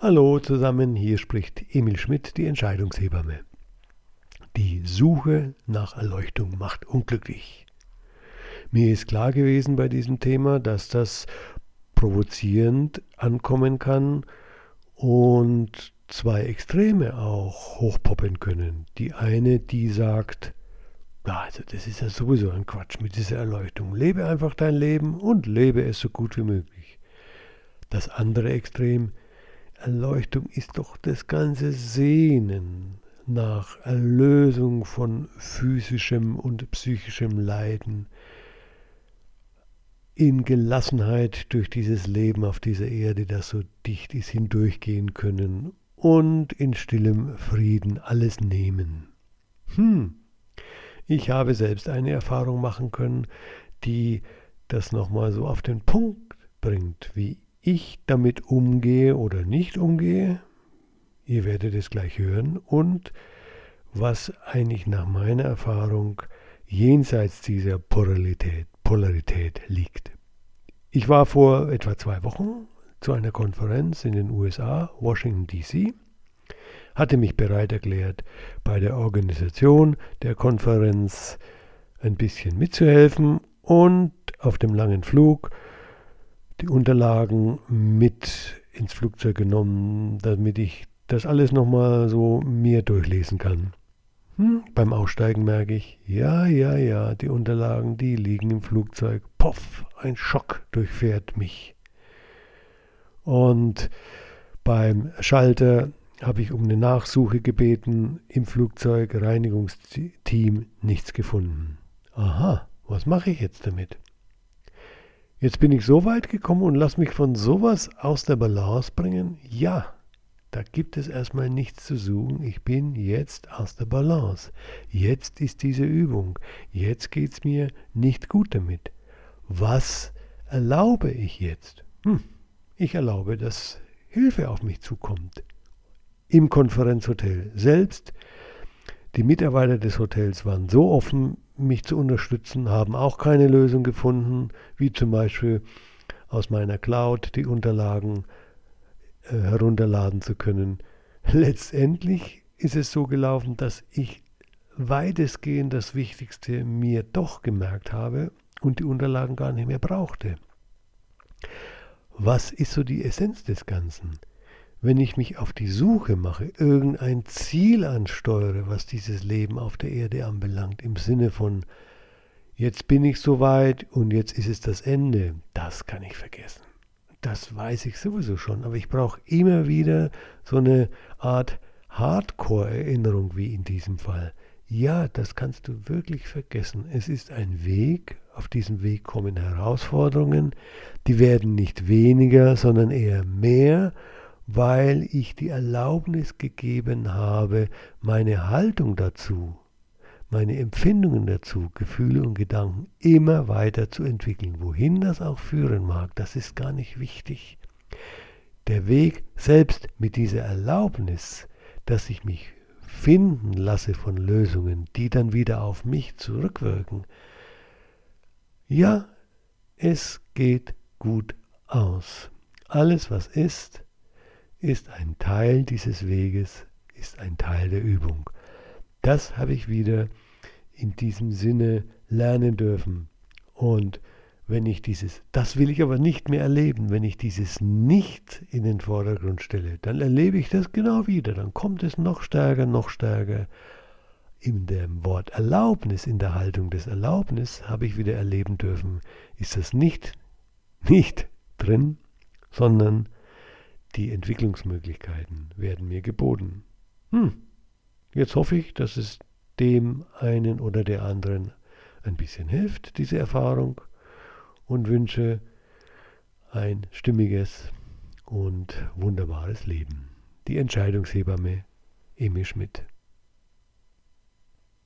Hallo zusammen, hier spricht Emil Schmidt, die Entscheidungshebamme. Die Suche nach Erleuchtung macht unglücklich. Mir ist klar gewesen bei diesem Thema, dass das provozierend ankommen kann und zwei Extreme auch hochpoppen können. Die eine, die sagt, also das ist ja sowieso ein Quatsch mit dieser Erleuchtung. Lebe einfach dein Leben und lebe es so gut wie möglich. Das andere Extrem, Erleuchtung ist doch das ganze Sehnen nach Erlösung von physischem und psychischem Leiden, in Gelassenheit durch dieses Leben auf dieser Erde, das so dicht ist, hindurchgehen können und in stillem Frieden alles nehmen. Hm, ich habe selbst eine Erfahrung machen können, die das nochmal so auf den Punkt bringt, wie ich damit umgehe oder nicht umgehe, ihr werdet es gleich hören, und was eigentlich nach meiner Erfahrung jenseits dieser Polarität, Polarität liegt. Ich war vor etwa zwei Wochen zu einer Konferenz in den USA, Washington DC, hatte mich bereit erklärt, bei der Organisation der Konferenz ein bisschen mitzuhelfen und auf dem langen Flug die Unterlagen mit ins Flugzeug genommen, damit ich das alles nochmal so mir durchlesen kann. Hm, beim Aussteigen merke ich, ja, ja, ja, die Unterlagen, die liegen im Flugzeug. Poff, ein Schock durchfährt mich. Und beim Schalter habe ich um eine Nachsuche gebeten, im Flugzeug Reinigungsteam nichts gefunden. Aha, was mache ich jetzt damit? Jetzt bin ich so weit gekommen und lass mich von sowas aus der Balance bringen? Ja, da gibt es erstmal nichts zu suchen. Ich bin jetzt aus der Balance. Jetzt ist diese Übung. Jetzt geht es mir nicht gut damit. Was erlaube ich jetzt? Hm, ich erlaube, dass Hilfe auf mich zukommt. Im Konferenzhotel selbst. Die Mitarbeiter des Hotels waren so offen, mich zu unterstützen, haben auch keine Lösung gefunden, wie zum Beispiel aus meiner Cloud die Unterlagen äh, herunterladen zu können. Letztendlich ist es so gelaufen, dass ich weitestgehend das Wichtigste mir doch gemerkt habe und die Unterlagen gar nicht mehr brauchte. Was ist so die Essenz des Ganzen? Wenn ich mich auf die Suche mache, irgendein Ziel ansteuere, was dieses Leben auf der Erde anbelangt, im Sinne von, jetzt bin ich soweit und jetzt ist es das Ende, das kann ich vergessen das weiß ich sowieso schon, aber ich brauche immer wieder so eine Art Hardcore-Erinnerung wie in diesem Fall. Ja, das kannst du wirklich vergessen. Es ist ein Weg, auf diesem Weg kommen Herausforderungen, die werden nicht weniger, sondern eher mehr, weil ich die Erlaubnis gegeben habe, meine Haltung dazu meine Empfindungen dazu, Gefühle und Gedanken immer weiter zu entwickeln. Wohin das auch führen mag, das ist gar nicht wichtig. Der Weg selbst mit dieser Erlaubnis, dass ich mich finden lasse von Lösungen, die dann wieder auf mich zurückwirken. Ja, es geht gut aus. Alles, was ist, ist ein Teil dieses Weges, ist ein Teil der Übung. Das habe ich wieder in diesem Sinne lernen dürfen. Und wenn ich dieses, das will ich aber nicht mehr erleben, wenn ich dieses nicht in den Vordergrund stelle, dann erlebe ich das genau wieder. Dann kommt es noch stärker, noch stärker. In dem Wort Erlaubnis, in der Haltung des Erlaubnis habe ich wieder erleben dürfen, ist das nicht, nicht drin, sondern die Entwicklungsmöglichkeiten werden mir geboten. Hm. Jetzt hoffe ich, dass es dem einen oder der anderen ein bisschen hilft, diese Erfahrung, und wünsche ein stimmiges und wunderbares Leben. Die Entscheidungshebamme Emil Schmidt.